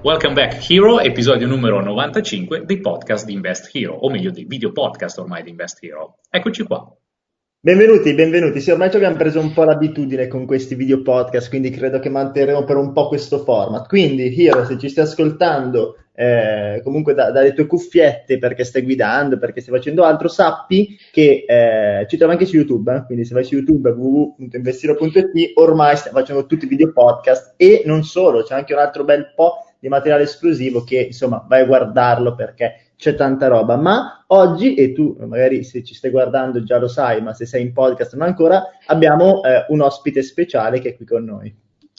Welcome back Hero, episodio numero 95 dei podcast di Invest Hero, o meglio dei video podcast ormai di Invest Hero. Eccoci qua. Benvenuti, benvenuti. Sì, ormai ci abbiamo preso un po' l'abitudine con questi video podcast, quindi credo che manterremo per un po' questo format. Quindi, Hiro, se ci stai ascoltando, eh, comunque da, dalle tue cuffiette perché stai guidando, perché stai facendo altro, sappi che eh, ci trovi anche su YouTube. Eh? Quindi, se vai su YouTube www.investiro.it, ormai stiamo facendo tutti i video podcast e non solo, c'è anche un altro bel po' di materiale esclusivo che insomma vai a guardarlo perché c'è tanta roba, ma oggi, e tu magari se ci stai guardando già lo sai, ma se sei in podcast non ancora, abbiamo eh, un ospite speciale che è qui con noi.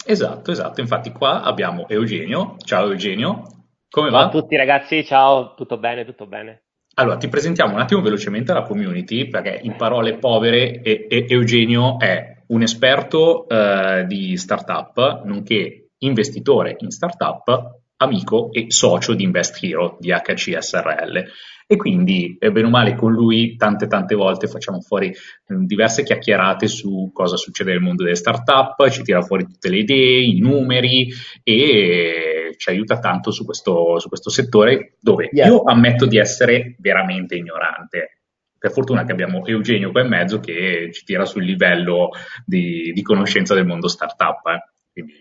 Esatto, esatto, infatti qua abbiamo Eugenio, ciao Eugenio, come va? Ciao a tutti ragazzi, ciao, tutto bene, tutto bene. Allora, ti presentiamo un attimo velocemente la community, perché in parole povere e, e, Eugenio è un esperto eh, di startup, nonché investitore in startup, amico e socio di Invest Hero di HCSRL e quindi eh, bene o male con lui tante tante volte facciamo fuori eh, diverse chiacchierate su cosa succede nel mondo delle startup, ci tira fuori tutte le idee, i numeri e ci aiuta tanto su questo, su questo settore dove yeah. io ammetto di essere veramente ignorante. Per fortuna che abbiamo Eugenio qua in mezzo che ci tira sul livello di, di conoscenza del mondo startup. Eh. Quindi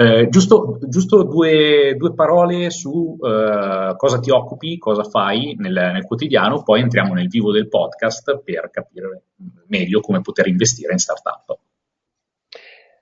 eh, giusto, giusto due, due, parole su eh, cosa ti occupi, cosa fai nel, nel, quotidiano, poi entriamo nel vivo del podcast per capire meglio come poter investire in startup.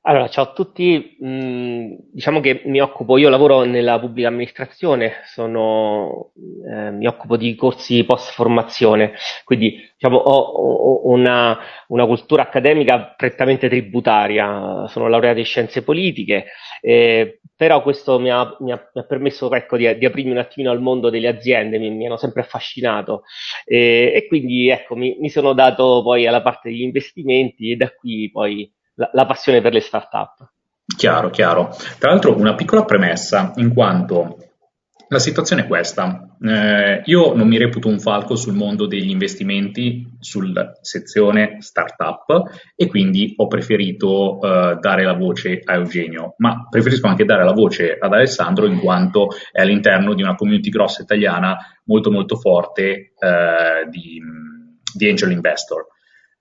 Allora, ciao a tutti, mm, diciamo che mi occupo, io lavoro nella pubblica amministrazione, sono, eh, mi occupo di corsi post formazione, quindi diciamo, ho, ho una, una, cultura accademica prettamente tributaria, sono laureato in scienze politiche, eh, però questo mi ha, mi ha, mi ha permesso ecco, di, di, aprirmi un attimino al mondo delle aziende, mi, mi hanno sempre affascinato. Eh, e quindi ecco, mi, mi sono dato poi alla parte degli investimenti e da qui poi la, la passione per le start-up. Chiaro, chiaro. Tra l'altro una piccola premessa, in quanto la situazione è questa. Eh, io non mi reputo un falco sul mondo degli investimenti, sulla sezione startup e quindi ho preferito eh, dare la voce a Eugenio, ma preferisco anche dare la voce ad Alessandro in quanto è all'interno di una community grossa italiana molto molto forte eh, di, di angel investor.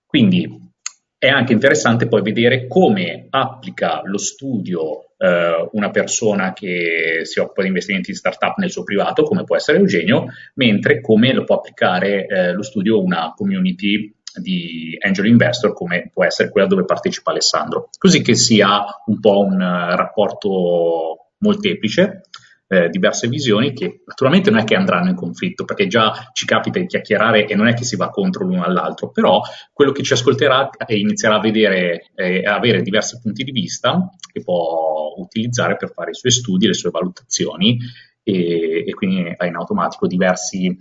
Quindi è anche interessante poi vedere come applica lo studio eh, una persona che si occupa di investimenti in startup nel suo privato, come può essere Eugenio, mentre come lo può applicare eh, lo studio una community di angel investor come può essere quella dove partecipa Alessandro, così che sia un po' un uh, rapporto molteplice eh, diverse visioni che naturalmente non è che andranno in conflitto, perché già ci capita di chiacchierare e non è che si va contro l'uno all'altro, però quello che ci ascolterà e inizierà a vedere e eh, avere diversi punti di vista che può utilizzare per fare i suoi studi, le sue valutazioni e, e quindi ha in automatico diversi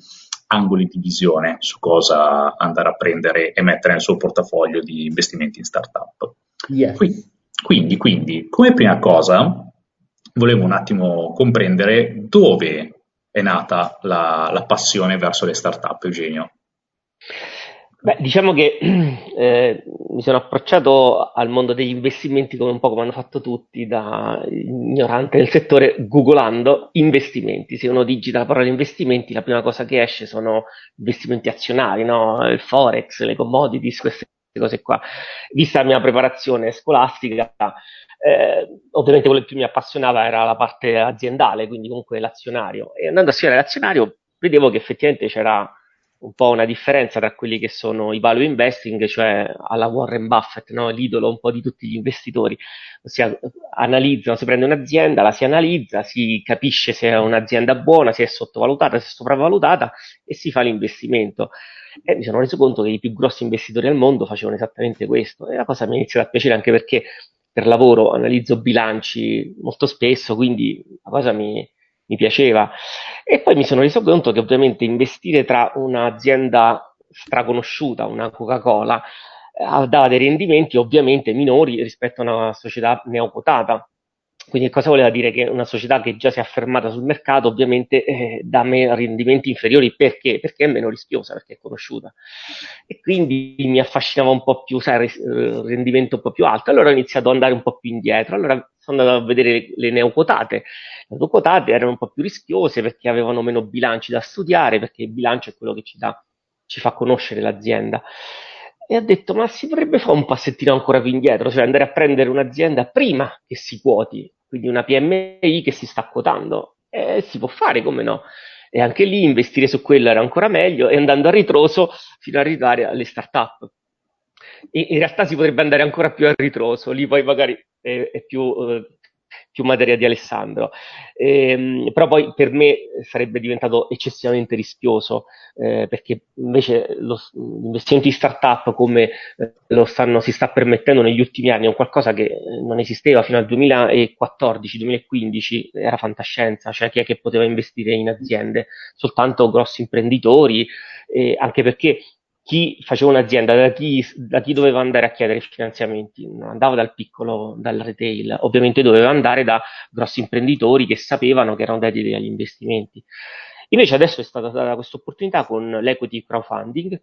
angoli di visione su cosa andare a prendere e mettere nel suo portafoglio di investimenti in startup. Yes. Quindi, quindi, quindi, come prima cosa, volevo un attimo comprendere dove è nata la, la passione verso le start-up, Eugenio. Beh, diciamo che eh, mi sono approcciato al mondo degli investimenti come un po' come hanno fatto tutti da ignorante del settore, googolando investimenti. Se uno digita la parola investimenti, la prima cosa che esce sono investimenti azionari, no? il forex, le commodities, queste cose qua. Vista la mia preparazione scolastica, eh, ovviamente quello che più mi appassionava era la parte aziendale, quindi comunque l'azionario. E andando a studiare l'azionario vedevo che effettivamente c'era un po' una differenza tra quelli che sono i value investing, cioè alla Warren Buffett, no? l'idolo un po' di tutti gli investitori. Ossia, analizzano, si prende un'azienda, la si analizza, si capisce se è un'azienda buona, se è sottovalutata, se è sopravvalutata e si fa l'investimento. E mi sono reso conto che i più grossi investitori al mondo facevano esattamente questo e la cosa mi ha iniziato a piacere anche perché per lavoro analizzo bilanci molto spesso, quindi la cosa mi, mi piaceva. E poi mi sono reso conto che ovviamente investire tra un'azienda straconosciuta, una Coca-Cola, eh, dava dei rendimenti ovviamente minori rispetto a una società neoquotata. Quindi cosa voleva dire? Che una società che già si è affermata sul mercato ovviamente eh, dà me rendimenti inferiori perché? Perché è meno rischiosa, perché è conosciuta. E quindi mi affascinava un po' più, sai, il rendimento un po' più alto. Allora ho iniziato ad andare un po' più indietro. Allora sono andato a vedere le neoquotate. Le neoquotate erano un po' più rischiose perché avevano meno bilanci da studiare, perché il bilancio è quello che ci, dà, ci fa conoscere l'azienda. E ho detto, ma si potrebbe fare un passettino ancora più indietro, cioè andare a prendere un'azienda prima che si quoti, quindi una PMI che si sta quotando. E si può fare, come no? E anche lì investire su quello era ancora meglio e andando a ritroso fino ad arrivare alle start-up in realtà si potrebbe andare ancora più a ritroso, lì poi magari è, è più, eh, più, materia di Alessandro. Ehm, però poi per me sarebbe diventato eccessivamente rischioso, eh, perché invece lo, l'investimento in startup come eh, lo stanno, si sta permettendo negli ultimi anni è un qualcosa che non esisteva fino al 2014-2015, era fantascienza, cioè chi è che poteva investire in aziende? Soltanto grossi imprenditori, eh, anche perché chi faceva un'azienda, da chi, da chi, doveva andare a chiedere finanziamenti? Non andava dal piccolo, dal retail, ovviamente doveva andare da grossi imprenditori che sapevano che erano dediti agli investimenti. Invece adesso è stata data questa opportunità con l'equity crowdfunding,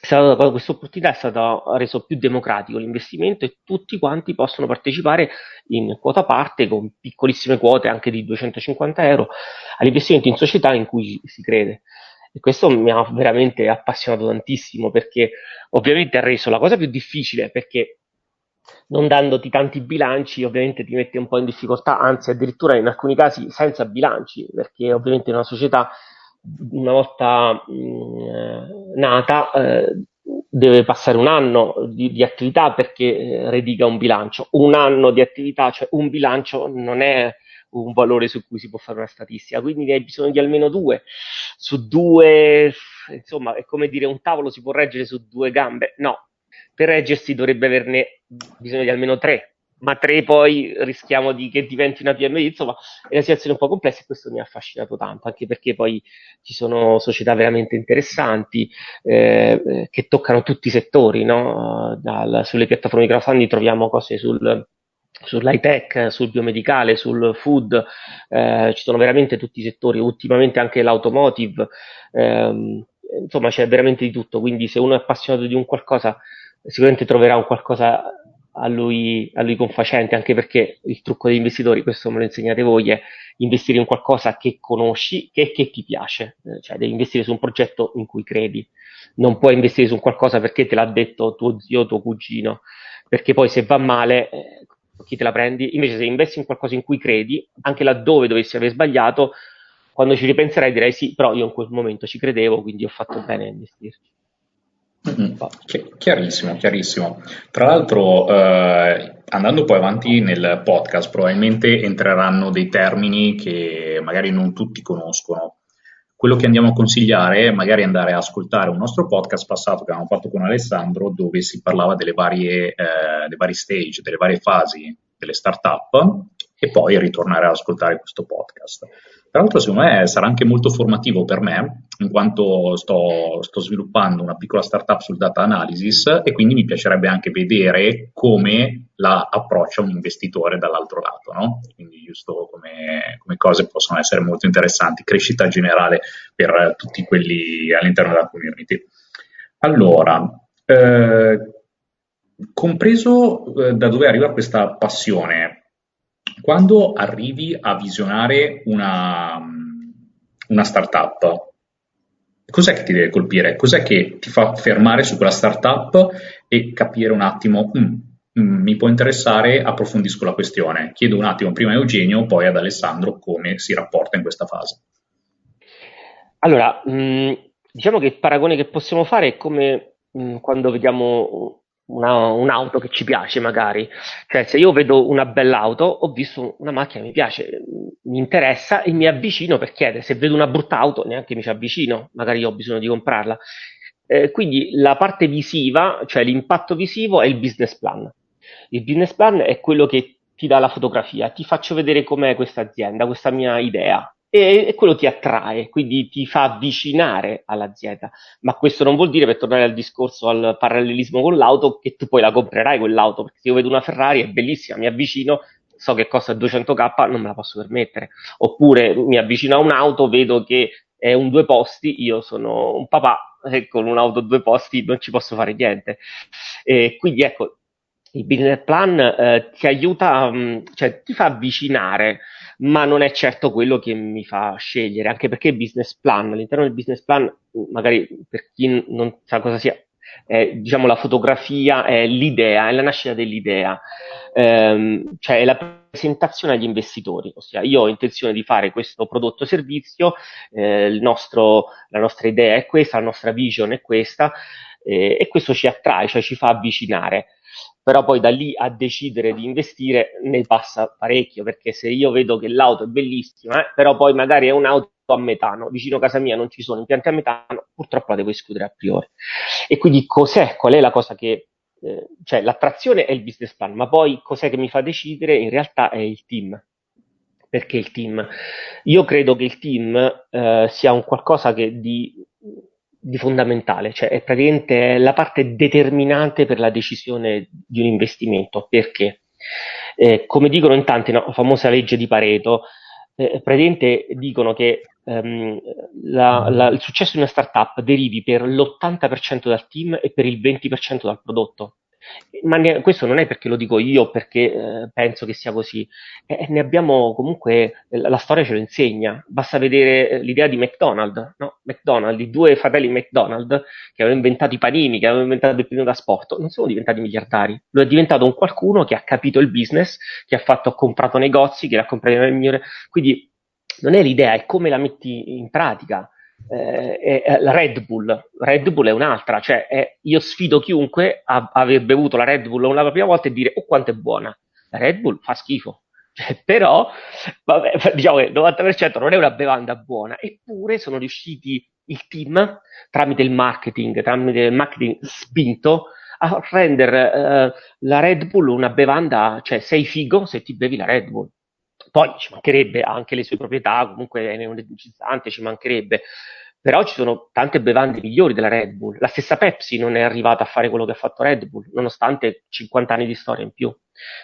questa opportunità è stata reso più democratico l'investimento e tutti quanti possono partecipare in quota parte con piccolissime quote anche di 250 euro all'investimento in società in cui si crede. E questo mi ha veramente appassionato tantissimo perché ovviamente ha reso la cosa più difficile perché non dandoti tanti bilanci ovviamente ti mette un po' in difficoltà, anzi addirittura in alcuni casi senza bilanci, perché ovviamente una società una volta mh, mm, nata eh, deve passare un anno di, di attività perché eh, rediga un bilancio. Un anno di attività, cioè un bilancio non è un valore su cui si può fare una statistica, quindi ne hai bisogno di almeno due. Su due, insomma, è come dire un tavolo si può reggere su due gambe? No, per reggersi dovrebbe averne bisogno di almeno tre, ma tre poi rischiamo di che diventi una PMI, insomma è una situazione un po' complessa e questo mi ha affascinato tanto, anche perché poi ci sono società veramente interessanti eh, che toccano tutti i settori, no? Dal, sulle piattaforme di crowdfunding troviamo cose sul sull'high tech, sul biomedicale, sul food, eh, ci sono veramente tutti i settori, ultimamente anche l'automotive, ehm, insomma c'è veramente di tutto, quindi se uno è appassionato di un qualcosa sicuramente troverà un qualcosa a lui, a lui confacente, anche perché il trucco degli investitori, questo me lo insegnate voi, è investire in qualcosa che conosci e che ti piace, eh, cioè devi investire su un progetto in cui credi, non puoi investire su qualcosa perché te l'ha detto tuo zio, tuo cugino, perché poi se va male eh, chi te la prendi, invece se investi in qualcosa in cui credi, anche laddove dovessi aver sbagliato, quando ci ripenserai direi sì, però io in quel momento ci credevo, quindi ho fatto bene a investirci. Mm-hmm. Chiarissimo, chiarissimo. Tra l'altro, eh, andando poi avanti nel podcast, probabilmente entreranno dei termini che magari non tutti conoscono quello che andiamo a consigliare è magari andare a ascoltare un nostro podcast passato che abbiamo fatto con Alessandro dove si parlava delle varie, eh, dei vari stage, delle varie fasi delle start-up e poi ritornare ad ascoltare questo podcast. Tra l'altro, secondo me sarà anche molto formativo per me, in quanto sto, sto, sviluppando una piccola startup sul data analysis e quindi mi piacerebbe anche vedere come la approccia un investitore dall'altro lato, no? Quindi giusto come, come cose possono essere molto interessanti, crescita generale per tutti quelli all'interno della community. Allora, eh, compreso eh, da dove arriva questa passione, quando arrivi a visionare una, una startup, cos'è che ti deve colpire? Cos'è che ti fa fermare su quella startup e capire un attimo, mm, mm, mi può interessare, approfondisco la questione. Chiedo un attimo prima a Eugenio, poi ad Alessandro come si rapporta in questa fase. Allora, mh, mm, diciamo che il paragone che possiamo fare è come mh, quando vediamo una, un'auto che ci piace magari. Cioè, se io vedo una bella auto, ho visto una macchina che mi piace, mi interessa e mi avvicino per chiedere. Se vedo una brutta auto, neanche mi ci avvicino, magari ho bisogno di comprarla. Eh, quindi la parte visiva, cioè l'impatto visivo, è il business plan. Il business plan è quello che ti dà la fotografia, ti faccio vedere com'è questa azienda, questa mia idea, e, e, quello ti attrae, quindi ti fa avvicinare all'azienda. Ma questo non vuol dire, per tornare al discorso, al parallelismo con l'auto, che tu poi la comprerai quell'auto, perché se io vedo una Ferrari è bellissima, mi avvicino, so che costa 200k, non me la posso permettere. Oppure mi avvicino a un'auto, vedo che è un due posti, io sono un papà e con un'auto due posti non ci posso fare niente. E quindi ecco, il business plan eh, ti aiuta, mm, cioè ti fa avvicinare, ma non è certo quello che mi fa scegliere, anche perché il business plan, all'interno del business plan, magari per chi non sa cosa sia, è, diciamo la fotografia è l'idea, è la nascita dell'idea, ehm, cioè è la presentazione agli investitori, ossia io ho intenzione di fare questo prodotto o servizio, eh, nostro, la nostra idea è questa, la nostra vision è questa, eh, e questo ci attrae, cioè ci fa avvicinare però poi da lì a decidere di investire ne passa parecchio, perché se io vedo che l'auto è bellissima, eh, però poi magari è un'auto a metano, vicino a casa mia non ci sono impianti a metano, purtroppo la devo escludere a priori. E quindi cos'è, qual è la cosa che, eh, cioè l'attrazione è il business plan, ma poi cos'è che mi fa decidere? In realtà è il team. Perché il team? Io credo che il team eh, sia un qualcosa che di di fondamentale, cioè è praticamente la parte determinante per la decisione di un investimento. Perché? Eh, come dicono in tanti, no, la famosa legge di Pareto, eh, praticamente dicono che ehm, la, la, il successo di una startup derivi per l'80% dal team e per il 20% dal prodotto. Ma ne, questo non è perché lo dico io, perché eh, penso che sia così. Eh, ne abbiamo comunque, la storia ce lo insegna. Basta vedere eh, l'idea di McDonald's, no? McDonald's, i due fratelli McDonald's che avevano inventato i panini, che avevano inventato il primo trasporto, non sono diventati miliardari. Lo è diventato un qualcuno che ha capito il business, che ha fatto, ha comprato negozi, che l'ha comprato nel migliore. Quindi non è l'idea, è come la metti in pratica eh, è la Red Bull. Red Bull è un'altra, cioè è, io sfido chiunque a aver bevuto la Red Bull una prima volta e dire oh quanto è buona. La Red Bull fa schifo. Cioè, però, vabbè, diciamo che il 90% non è una bevanda buona, eppure sono riusciti il team, tramite il marketing, tramite il marketing spinto, a rendere eh, la Red Bull una bevanda, cioè sei figo se ti bevi la Red Bull. Poi ci mancherebbe anche le sue proprietà, comunque è energizzante, ci mancherebbe. Però ci sono tante bevande migliori della Red Bull. La stessa Pepsi non è arrivata a fare quello che ha fatto Red Bull, nonostante 50 anni di storia in più.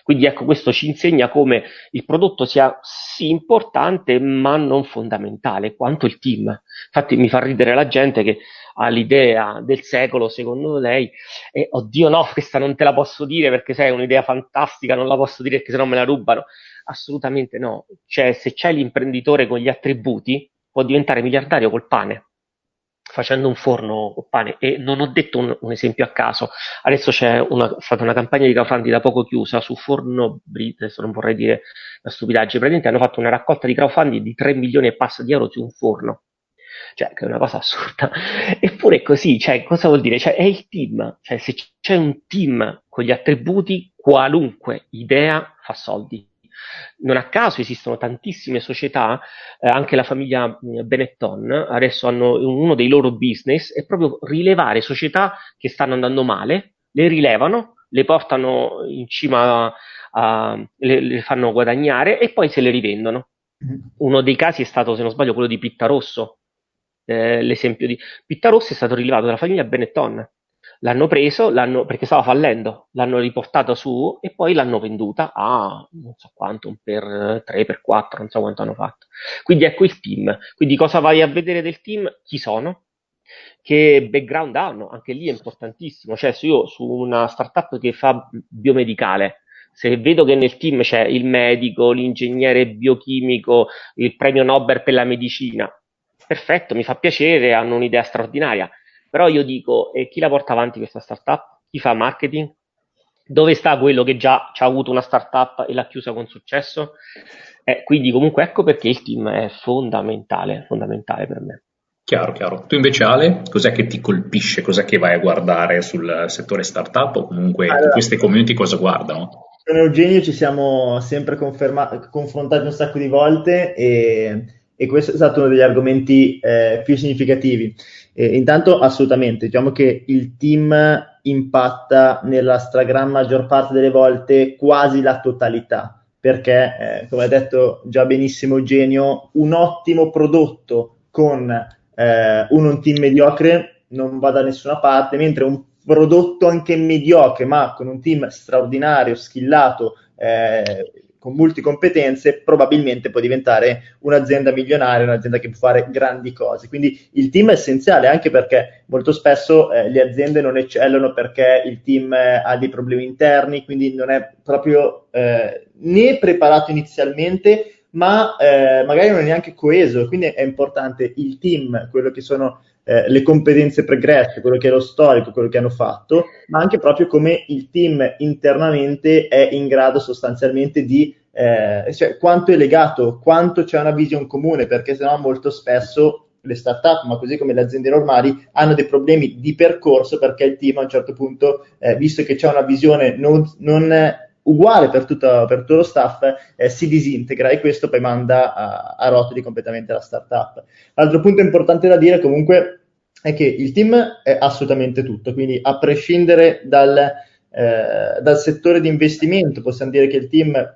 Quindi ecco, questo ci insegna come il prodotto sia sì importante, ma non fondamentale, quanto il team. Infatti mi fa ridere la gente che ha l'idea del secolo, secondo lei, e oddio no, questa non te la posso dire perché sei un'idea fantastica, non la posso dire perché se no me la rubano. Assolutamente no. Cioè, se c'è l'imprenditore con gli attributi, può diventare miliardario col pane, facendo un forno col pane. E non ho detto un, un esempio a caso. Adesso c'è una, stata una campagna di crowdfunding da poco chiusa su Forno Brit, adesso non vorrei dire la stupidaggine, praticamente hanno fatto una raccolta di crowdfunding di 3 milioni e passa di euro su un forno. Cioè, che è una cosa assurda. Eppure così, cioè, cosa vuol dire? Cioè, è il team. Cioè, se c'è un team con gli attributi, qualunque idea fa soldi. Non a caso esistono tantissime società, eh, anche la famiglia Benetton adesso hanno uno dei loro business è proprio rilevare società che stanno andando male, le rilevano, le portano in cima, a, le, le fanno guadagnare e poi se le rivendono. Mm-hmm. Uno dei casi è stato, se non sbaglio, quello di Pittarosso. Eh, l'esempio di Pittarosso è stato rilevato dalla famiglia Benetton l'hanno preso l'hanno, perché stava fallendo, l'hanno riportato su e poi l'hanno venduta a non so quanto, per 3, per 4, non so quanto hanno fatto. Quindi ecco il team. Quindi cosa vai a vedere del team? Chi sono? Che background hanno? Anche lì è importantissimo. Cioè, se io su una startup che fa biomedicale, se vedo che nel team c'è il medico, l'ingegnere biochimico, il premio Nobel per la medicina, perfetto, mi fa piacere, hanno un'idea straordinaria però io dico, e chi la porta avanti questa startup? Chi fa marketing? Dove sta quello che già ha avuto una startup e l'ha chiusa con successo? Eh, quindi comunque ecco perché il team è fondamentale, fondamentale per me. Chiaro, chiaro. Tu invece Ale, cos'è che ti colpisce? Cos'è che vai a guardare sul settore startup o comunque allora, queste community cosa guardano? Con Eugenio ci siamo sempre conferma- confrontati un sacco di volte e, e, questo è stato uno degli argomenti eh, più significativi. Eh, intanto assolutamente, diciamo che il team impatta nella stragran maggior parte delle volte quasi la totalità, perché eh, come ha detto già benissimo Eugenio, un ottimo prodotto con eh, un, un team mediocre non va da nessuna parte, mentre un prodotto anche mediocre, ma con un team straordinario, skillato, eh, con multicompetenze probabilmente può diventare un'azienda milionaria, un'azienda che può fare grandi cose. Quindi il team è essenziale anche perché molto spesso eh, le aziende non eccellono perché il team eh, ha dei problemi interni, quindi non è proprio eh, né preparato inizialmente ma eh, magari non è neanche coeso, quindi è importante il team, quello che sono eh, le competenze pregresse, quello che è lo storico, quello che hanno fatto, ma anche proprio come il team internamente è in grado sostanzialmente di, eh, cioè quanto è legato, quanto c'è una visione comune, perché sennò molto spesso le start-up, ma così come le aziende normali, hanno dei problemi di percorso perché il team a un certo punto, eh, visto che c'è una visione non, non uguale per tutto, per tutto lo staff, eh, si disintegra e questo poi manda a, a rotoli completamente la startup. L'altro punto importante da dire comunque è che il team è assolutamente tutto, quindi a prescindere dal, eh, dal settore di investimento, possiamo dire che il team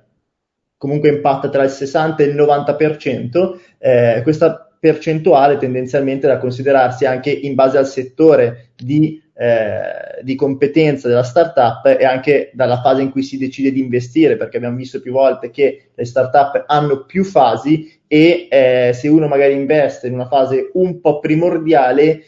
comunque impatta tra il 60 e il 90%, eh, questa percentuale tendenzialmente da considerarsi anche in base al settore di eh, di competenza della startup e anche dalla fase in cui si decide di investire, perché abbiamo visto più volte che le startup hanno più fasi e eh, se uno magari investe in una fase un po' primordiale,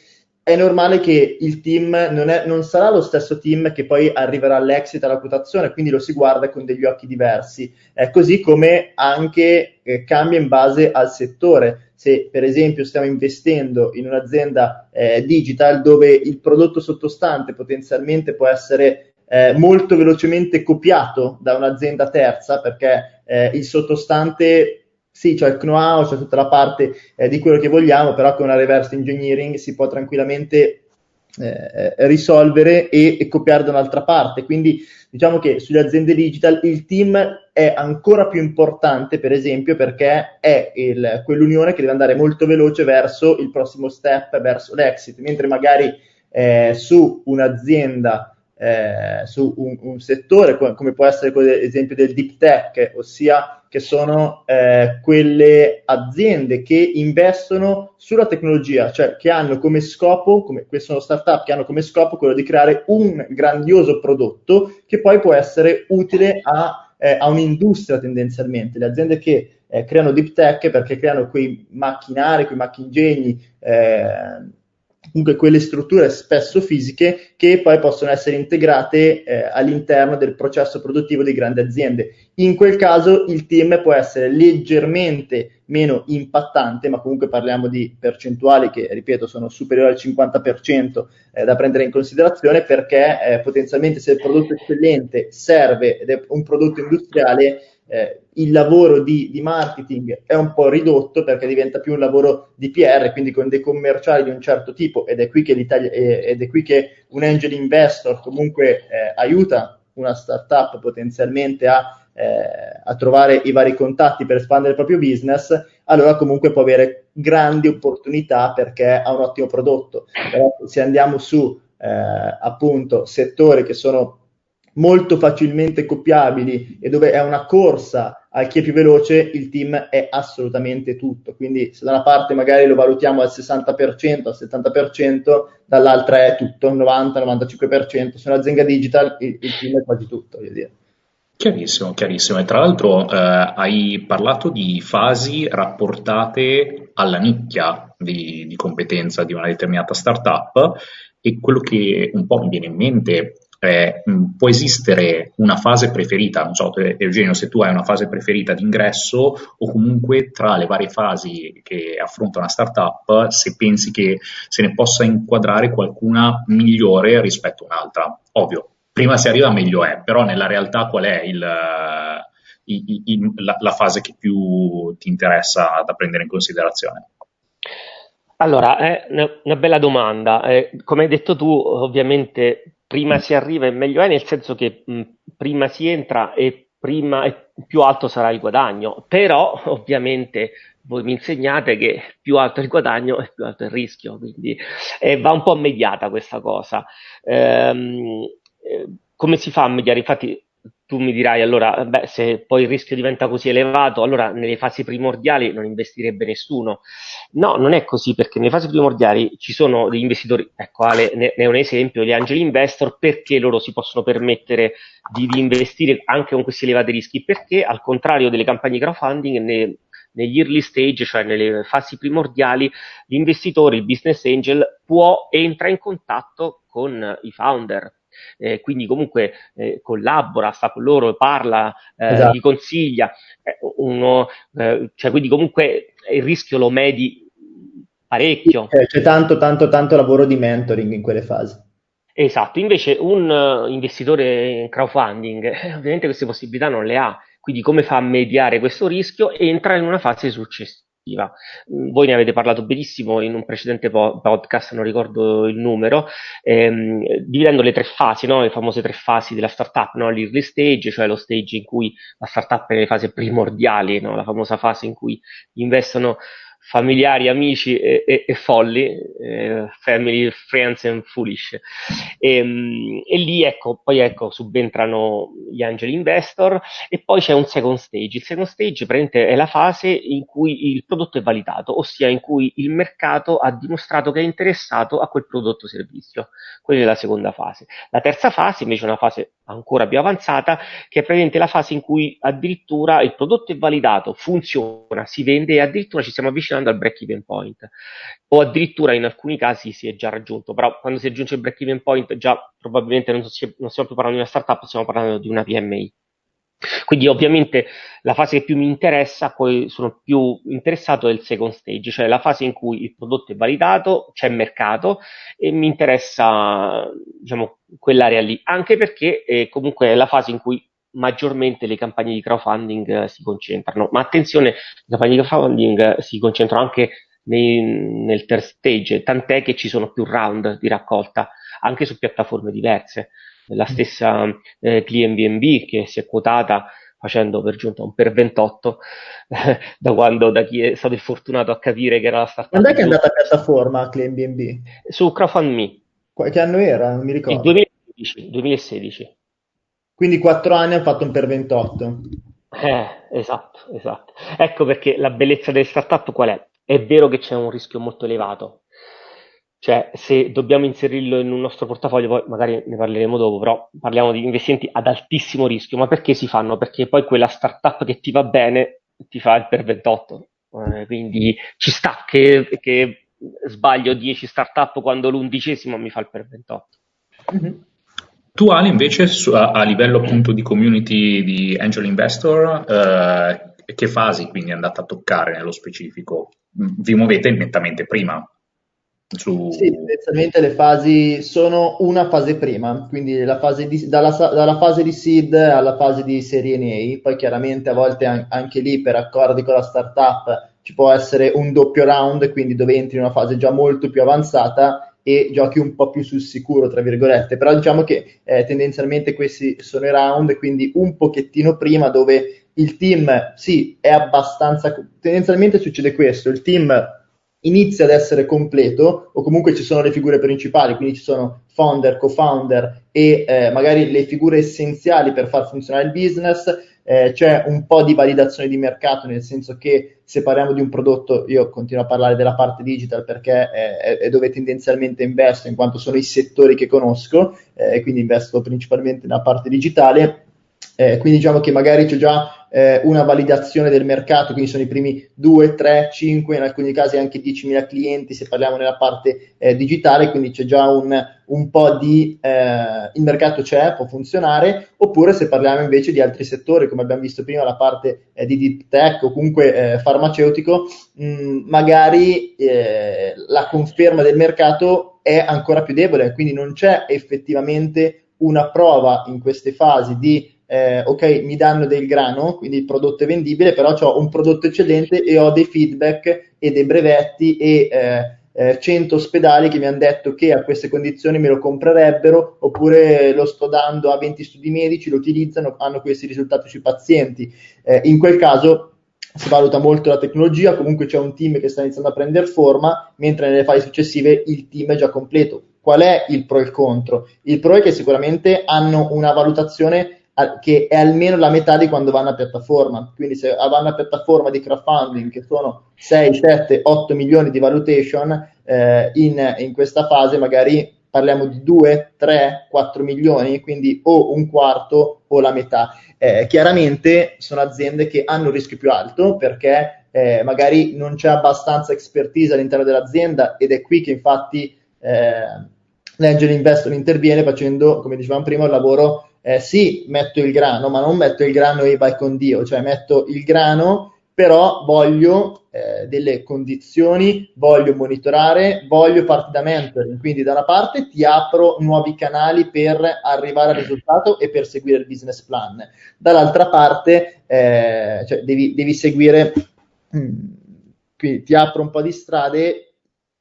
è normale che il team non, è, non, sarà lo stesso team che poi arriverà all'exit, alla quotazione, quindi lo si guarda con degli occhi diversi, eh, così come anche eh, cambia in base al settore. Se per esempio stiamo investendo in un'azienda eh, digital dove il prodotto sottostante potenzialmente può essere eh, molto velocemente copiato da un'azienda terza perché eh, il sottostante sì, c'è il know-how, c'è tutta la parte eh, di quello che vogliamo, però con una reverse engineering si può tranquillamente eh, risolvere e, e, copiare da un'altra parte. Quindi diciamo che sulle aziende digital il team è ancora più importante, per esempio, perché è il, quell'unione che deve andare molto veloce verso il prossimo step, verso l'exit, mentre magari eh, su un'azienda eh, su un, un settore come, come, può essere l'esempio del deep tech, ossia che sono eh, quelle aziende che investono sulla tecnologia, cioè che hanno come scopo, come, queste sono startup che hanno come scopo quello di creare un grandioso prodotto che poi può essere utile a, eh, a un'industria tendenzialmente. Le aziende che eh, creano deep tech perché creano quei macchinari, quei macchinegni, eh, comunque quelle strutture spesso fisiche che poi possono essere integrate eh, all'interno del processo produttivo di grandi aziende. In quel caso il team può essere leggermente meno impattante, ma comunque parliamo di percentuali che, ripeto, sono superiori al 50% eh, da prendere in considerazione perché eh, potenzialmente se il prodotto eccellente serve ed è un prodotto industriale, eh, il lavoro di, di, marketing è un po' ridotto perché diventa più un lavoro di PR, quindi con dei commerciali di un certo tipo ed è qui che, l'Italia, ed è qui che un angel investor comunque eh, aiuta una startup potenzialmente a, eh, a, trovare i vari contatti per espandere il proprio business, allora comunque può avere grandi opportunità perché ha un ottimo prodotto. Però se andiamo su eh, appunto settori che sono molto facilmente copiabili e dove è una corsa a chi è più veloce, il team è assolutamente tutto. Quindi se da una parte magari lo valutiamo al 60%, al 70%, dall'altra è tutto, il 90-95%. Se un'azienda digital il, il team è quasi tutto, voglio dire. Chiarissimo, chiarissimo. E tra l'altro eh, hai parlato di fasi rapportate alla nicchia di, di competenza di una determinata startup e quello che un po' mi viene in mente eh, può esistere una fase preferita, non so Eugenio se tu hai una fase preferita d'ingresso o comunque tra le varie fasi che affronta una startup se pensi che se ne possa inquadrare qualcuna migliore rispetto a un'altra. Ovvio, prima si arriva meglio è, però nella realtà qual è il, il, il, la, la fase che più ti interessa da prendere in considerazione? Allora, è una bella domanda. Eh, come hai detto tu, ovviamente prima si arriva e meglio è, nel senso che mh, prima si entra e prima e più alto sarà il guadagno. Però, ovviamente, voi mi insegnate che più alto è il guadagno e più alto è il rischio, quindi eh, va un po' mediata questa cosa. Ehm, eh, come si fa a mediare? Infatti, tu mi dirai allora, beh, se poi il rischio diventa così elevato, allora nelle fasi primordiali non investirebbe nessuno. No, non è così perché nelle fasi primordiali ci sono degli investitori, ecco Ale ne, è un esempio, gli angel investor, perché loro si possono permettere di, di investire anche con questi elevati rischi? Perché al contrario delle campagne crowdfunding, ne, negli early stage, cioè nelle fasi primordiali, l'investitore, il business angel, può entra in contatto con i founder, eh, quindi comunque eh, collabora, sta con loro, parla, eh, esatto. gli consiglia, eh, uno, eh, cioè quindi comunque il rischio lo medi parecchio. C'è, c'è tanto, tanto, tanto lavoro di mentoring in quelle fasi. Esatto, invece un uh, investitore in crowdfunding ovviamente queste possibilità non le ha, quindi come fa a mediare questo rischio? Entra in una fase successiva Mm, voi ne avete parlato benissimo in un precedente podcast, non ricordo il numero, ehm, dividendo le tre fasi, no? le famose tre fasi della startup, no? l'early stage, cioè lo stage in cui la startup è nelle fasi primordiali, no? la famosa fase in cui investono familiari, amici e, e, e folli, eh, family, friends and foolish. E, ehm, e, lì ecco, poi ecco, subentrano gli angel investor e poi c'è un second stage. Il second stage è la fase in cui il prodotto è validato, ossia in cui il mercato ha dimostrato che è interessato a quel prodotto o servizio. Quella è la seconda fase. La terza fase invece è una fase ancora più avanzata, che è praticamente la fase in cui addirittura il prodotto è validato, funziona, si vende e addirittura ci stiamo avvicinando al break-even point. O addirittura in alcuni casi si è già raggiunto, però quando si raggiunge il break-even point già probabilmente non, si, non stiamo più parlando di una startup, stiamo parlando di una PMI. Quindi ovviamente la fase che più mi interessa, poi sono più interessato il second stage, cioè la fase in cui il prodotto è validato, c'è mercato e mi interessa diciamo, quell'area lì, anche perché è comunque è la fase in cui maggiormente le campagne di crowdfunding eh, si concentrano. Ma attenzione, le campagne di crowdfunding eh, si concentrano anche nei, nel third stage, tant'è che ci sono più round di raccolta, anche su piattaforme diverse la stessa eh, CleanBNB che si è quotata facendo per giunta un per 28 eh, da quando da chi è stato fortunato a capire che era la startup. Quando è che è andata a piattaforma CleanBNB? Su CrowdFundMe. Che anno era? Non mi ricordo. Il 2016. 2016. Quindi 4 anni hanno fatto un per 28. Eh, esatto, esatto. Ecco perché la bellezza delle startup qual è? È vero che c'è un rischio molto elevato, cioè, se dobbiamo inserirlo in un nostro portafoglio, poi magari ne parleremo dopo, però parliamo di investimenti ad altissimo rischio. Ma perché si fanno? Perché poi quella startup che ti va bene ti fa il per 28. Eh, quindi ci sta che, che, sbaglio 10 startup quando l'undicesimo mi fa il per 28. Mm-hmm. Tu Ali invece a, a, livello appunto di community di angel investor, eh, che fasi quindi è andata a toccare nello specifico? Vi muovete nettamente prima? Su... Sì, tendenzialmente le fasi sono una fase prima, quindi fase di, dalla, dalla, fase di seed alla fase di serie NA, poi chiaramente a volte anche lì per accordi con la startup ci può essere un doppio round, quindi dove entri in una fase già molto più avanzata e giochi un po' più sul sicuro, tra virgolette, però diciamo che eh, tendenzialmente questi sono i round, quindi un pochettino prima dove il team, sì, è abbastanza, tendenzialmente succede questo, il team inizia ad essere completo o comunque ci sono le figure principali, quindi ci sono founder, co-founder e eh, magari le figure essenziali per far funzionare il business, eh, c'è un po' di validazione di mercato, nel senso che se parliamo di un prodotto, io continuo a parlare della parte digital perché è, è dove tendenzialmente investo, in quanto sono i settori che conosco, eh, quindi investo principalmente nella parte digitale. Eh, quindi diciamo che magari c'è già eh, una validazione del mercato, quindi sono i primi 2, 3, 5, in alcuni casi anche 10.000 clienti se parliamo nella parte eh, digitale, quindi c'è già un, un po' di eh, il mercato c'è, può funzionare, oppure se parliamo invece di altri settori, come abbiamo visto prima, la parte eh, di deep tech o comunque eh, farmaceutico, mh, mm, magari eh, la conferma del mercato è ancora più debole, quindi non c'è effettivamente una prova in queste fasi di eh, ok, mi danno del grano, quindi il prodotto è vendibile, però ho un prodotto eccellente e ho dei feedback e dei brevetti e eh, eh, 100 ospedali che mi hanno detto che a queste condizioni me lo comprerebbero oppure lo sto dando a 20 studi medici, lo utilizzano, hanno questi risultati sui pazienti. Eh, in quel caso si valuta molto la tecnologia, comunque c'è un team che sta iniziando a prendere forma, mentre nelle fasi successive il team è già completo. Qual è il pro e il contro? Il pro è che sicuramente hanno una valutazione che è almeno la metà di quando vanno a piattaforma. Quindi se vanno a piattaforma di crowdfunding che sono 6, 7, 8 milioni di valutation, eh, in, in questa fase magari parliamo di 2, 3, 4 milioni, quindi o un quarto o la metà. Eh, chiaramente sono aziende che hanno un rischio più alto perché eh, magari non c'è abbastanza expertise all'interno dell'azienda ed è qui che infatti eh, l'angel investor interviene facendo, come dicevamo prima, il lavoro, eh, sì, metto il grano, ma non metto il grano e vai con Dio, cioè metto il grano però voglio eh, delle condizioni, voglio monitorare, voglio farti da mentoring, quindi da una parte ti apro nuovi canali per arrivare al risultato e per seguire il business plan, dall'altra parte eh, cioè devi, devi, seguire, mm, quindi ti apro un po' di strade,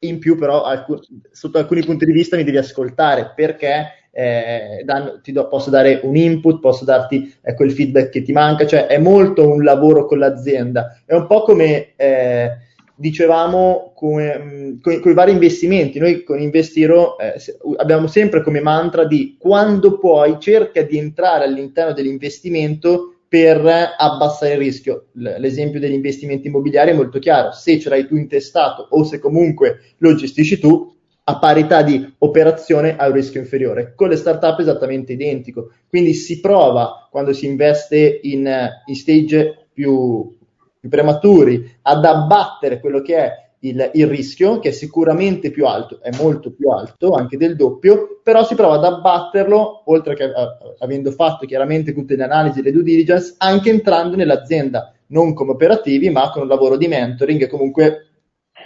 in più però alcun, sotto alcuni punti di vista mi devi ascoltare perché eh, danno, do, posso dare un input, posso darti eh, quel feedback che ti manca, cioè è molto un lavoro con l'azienda, è un po' come eh, dicevamo come, con, con, i vari investimenti, noi con Investiro eh, abbiamo sempre come mantra di quando puoi cerca di entrare all'interno dell'investimento per abbassare il rischio. L'esempio degli investimenti immobiliari è molto chiaro, se ce l'hai tu intestato o se comunque lo gestisci tu, a parità di operazione a un rischio inferiore. Con le startup è esattamente identico. Quindi si prova quando si investe in, in stage più, più, prematuri ad abbattere quello che è il, il, rischio, che è sicuramente più alto, è molto più alto, anche del doppio, però si prova ad abbatterlo, oltre che a, avendo fatto chiaramente tutte le analisi e le due diligence, anche entrando nell'azienda, non come operativi, ma con un lavoro di mentoring comunque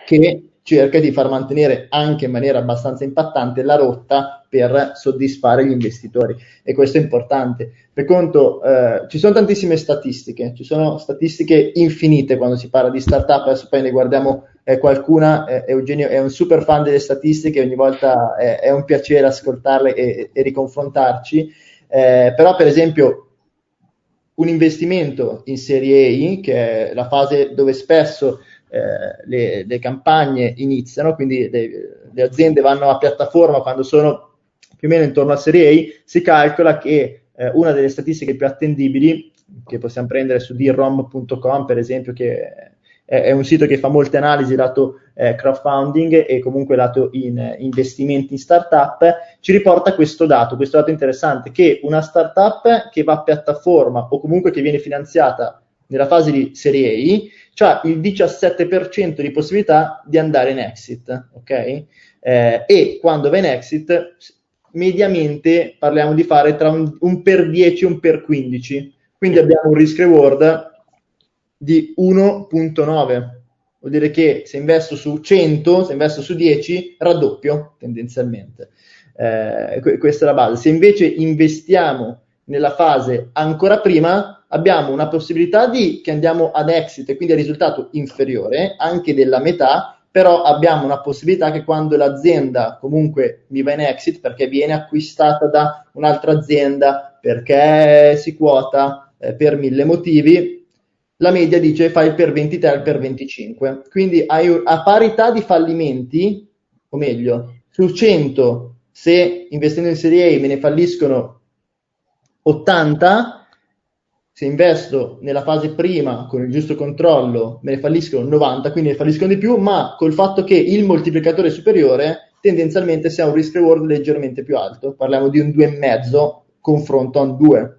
che cerca di far mantenere anche in maniera abbastanza impattante la rotta per soddisfare gli investitori. E questo è importante. Per conto, eh, ci sono tantissime statistiche, ci sono statistiche infinite quando si parla di startup, adesso poi ne guardiamo eh, qualcuna, eh, Eugenio è un super fan delle statistiche, ogni volta è, è un piacere ascoltarle e, e riconfrontarci, eh, però per esempio un investimento in serie A, che è la fase dove spesso eh, le, le, campagne iniziano, quindi le, le, aziende vanno a piattaforma quando sono più o meno intorno a serie A, si calcola che eh, una delle statistiche più attendibili, che possiamo prendere su drom.com per esempio, che è, un sito che fa molte analisi lato eh, crowdfunding e comunque lato in investimenti in startup, ci riporta questo dato, questo dato interessante, che una startup che va a piattaforma o comunque che viene finanziata nella fase di serie A ha il 17% di possibilità di andare in exit, ok? Eh, e quando va in exit, mediamente parliamo di fare tra un, un per 10 e un per 15, quindi abbiamo un risk reward di 1.9. Vuol dire che se investo su 100, se investo su 10, raddoppio tendenzialmente. Eh, questa è la base. Se invece investiamo nella fase ancora prima, abbiamo una possibilità di che andiamo ad exit e quindi a risultato inferiore, anche della metà, però abbiamo una possibilità che quando l'azienda comunque mi va in exit perché viene acquistata da un'altra azienda, perché si quota eh, per mille motivi, la media dice fai per 23 per 25. Quindi hai, a parità di fallimenti, o meglio, su 100 se investendo in serie A me ne falliscono 80, se investo nella fase prima con il giusto controllo me ne falliscono 90, quindi ne falliscono di più, ma col fatto che il moltiplicatore è superiore, tendenzialmente si ha un risk reward leggermente più alto. Parliamo di un 2,5 confronto a un 2.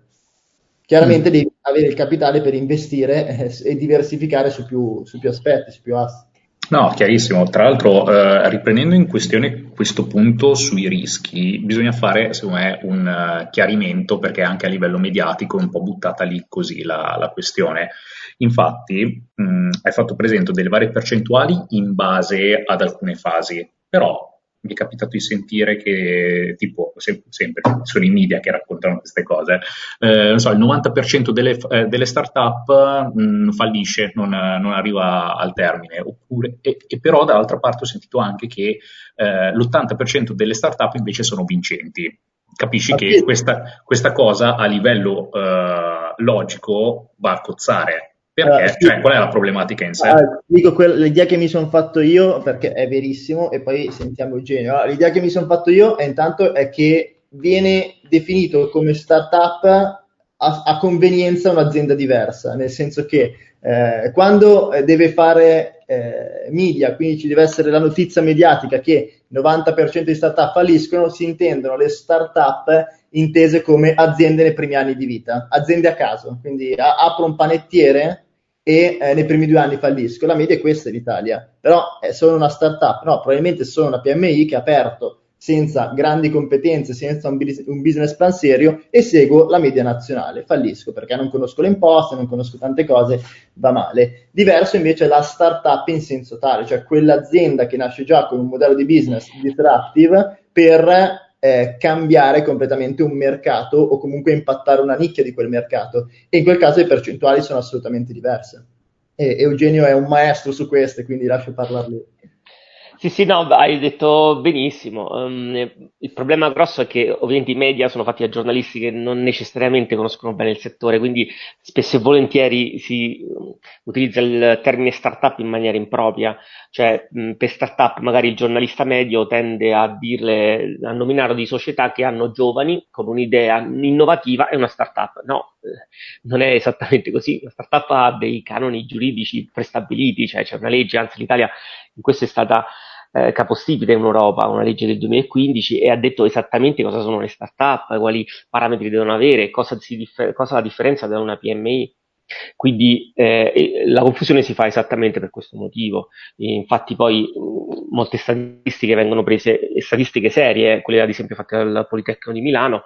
Chiaramente mm. devi avere il capitale per investire eh, e diversificare su più, su più aspetti, su più asset. No, chiarissimo. Tra l'altro, eh, riprendendo in questione questo punto sui rischi, bisogna fare, secondo me, un uh, chiarimento perché anche a livello mediatico è un po' buttata lì così la, la questione. Infatti, mh, hai fatto presente delle varie percentuali in base ad alcune fasi, però mi è capitato di sentire che, tipo, se, sempre, sono i media che raccontano queste cose, eh, non so, il 90% delle, eh, delle start-up mh, mm, fallisce, non, non, arriva al termine, oppure, e, e, però dall'altra parte ho sentito anche che eh, l'80% delle start-up invece sono vincenti. Capisci ah, che questa, questa, cosa a livello eh, logico va a cozzare, perché? Sì. cioè, qual è la problematica in sé? Uh, dico quella, l'idea che mi sono fatto io, perché è verissimo, e poi sentiamo Eugenio. Allora, l'idea che mi sono fatto io è intanto è che viene definito come startup a, a convenienza un'azienda diversa, nel senso che eh, quando eh, deve fare eh, media, quindi ci deve essere la notizia mediatica che il 90% di startup falliscono, si intendono le startup intese come aziende nei primi anni di vita, aziende a caso, quindi a, apro un panettiere e eh, nei primi due anni fallisco. La media è questa in Italia, però è solo una startup, no, probabilmente solo una PMI che ha aperto senza grandi competenze, senza un, un, business plan serio e seguo la media nazionale. Fallisco perché non conosco le imposte, non conosco tante cose, va male. Diverso invece è la startup in senso tale, cioè quell'azienda che nasce già con un modello di business disruptive per eh, cambiare completamente un mercato o comunque impattare una nicchia di quel mercato. E in quel caso le percentuali sono assolutamente diverse. E Eugenio è un maestro su queste, quindi lascio parlarli. Sì, sì, no, hai detto benissimo. Um, il problema grosso è che ovviamente i media sono fatti da giornalisti che non necessariamente conoscono bene il settore, quindi spesso e volentieri si utilizza il termine startup in maniera impropria, cioè mh, per startup magari il giornalista medio tende a dirle, a nominare di società che hanno giovani con un'idea innovativa e una startup. No, eh, non è esattamente così. La startup ha dei canoni giuridici prestabiliti, cioè c'è una legge, anzi l'Italia in questo è stata eh, capostipite in Europa, una legge del 2015, e ha detto esattamente cosa sono le start-up, quali parametri devono avere, cosa, differ- cosa la differenza da una PMI. Quindi eh, la confusione si fa esattamente per questo motivo. Infatti poi molte statistiche vengono prese, statistiche serie, quelle ad esempio fatte dal Politecnico di Milano,